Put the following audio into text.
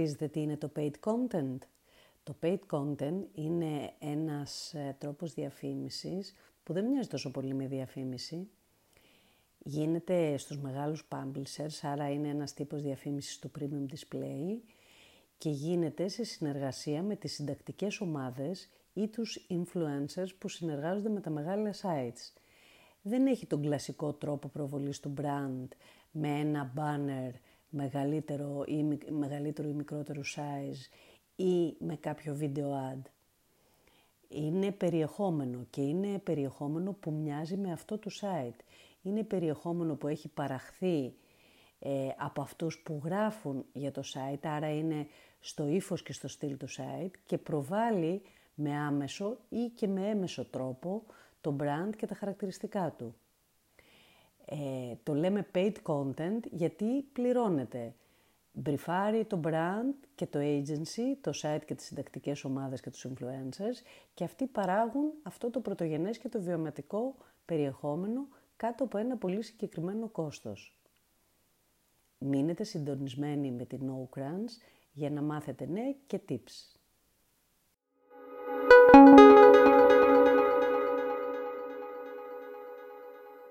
Γνωρίζετε τι είναι το paid content. Το paid content είναι ένας ε, τρόπος διαφήμισης που δεν μοιάζει τόσο πολύ με διαφήμιση. Γίνεται στους μεγάλους publishers, άρα είναι ένας τύπος διαφήμισης του premium display και γίνεται σε συνεργασία με τις συντακτικές ομάδες ή τους influencers που συνεργάζονται με τα μεγάλα sites. Δεν έχει τον κλασικό τρόπο προβολής του brand με ένα banner μεγαλύτερο ή, μεγαλύτερο ή μικρότερο size ή με κάποιο βίντεο ad. Είναι περιεχόμενο και είναι περιεχόμενο που μοιάζει με αυτό του site. Είναι περιεχόμενο που έχει παραχθεί ε, από αυτούς που γράφουν για το site, άρα είναι στο ύφος και στο στυλ του site και προβάλλει με άμεσο ή και με έμεσο τρόπο το brand και τα χαρακτηριστικά του. Ε, το λέμε paid content γιατί πληρώνεται. Μπριφάρει το brand και το agency, το site και τις συντακτικές ομάδες και τους influencers και αυτοί παράγουν αυτό το πρωτογενές και το βιωματικό περιεχόμενο κάτω από ένα πολύ συγκεκριμένο κόστος. Μείνετε συντονισμένοι με την No Crunch για να μάθετε νέα και tips.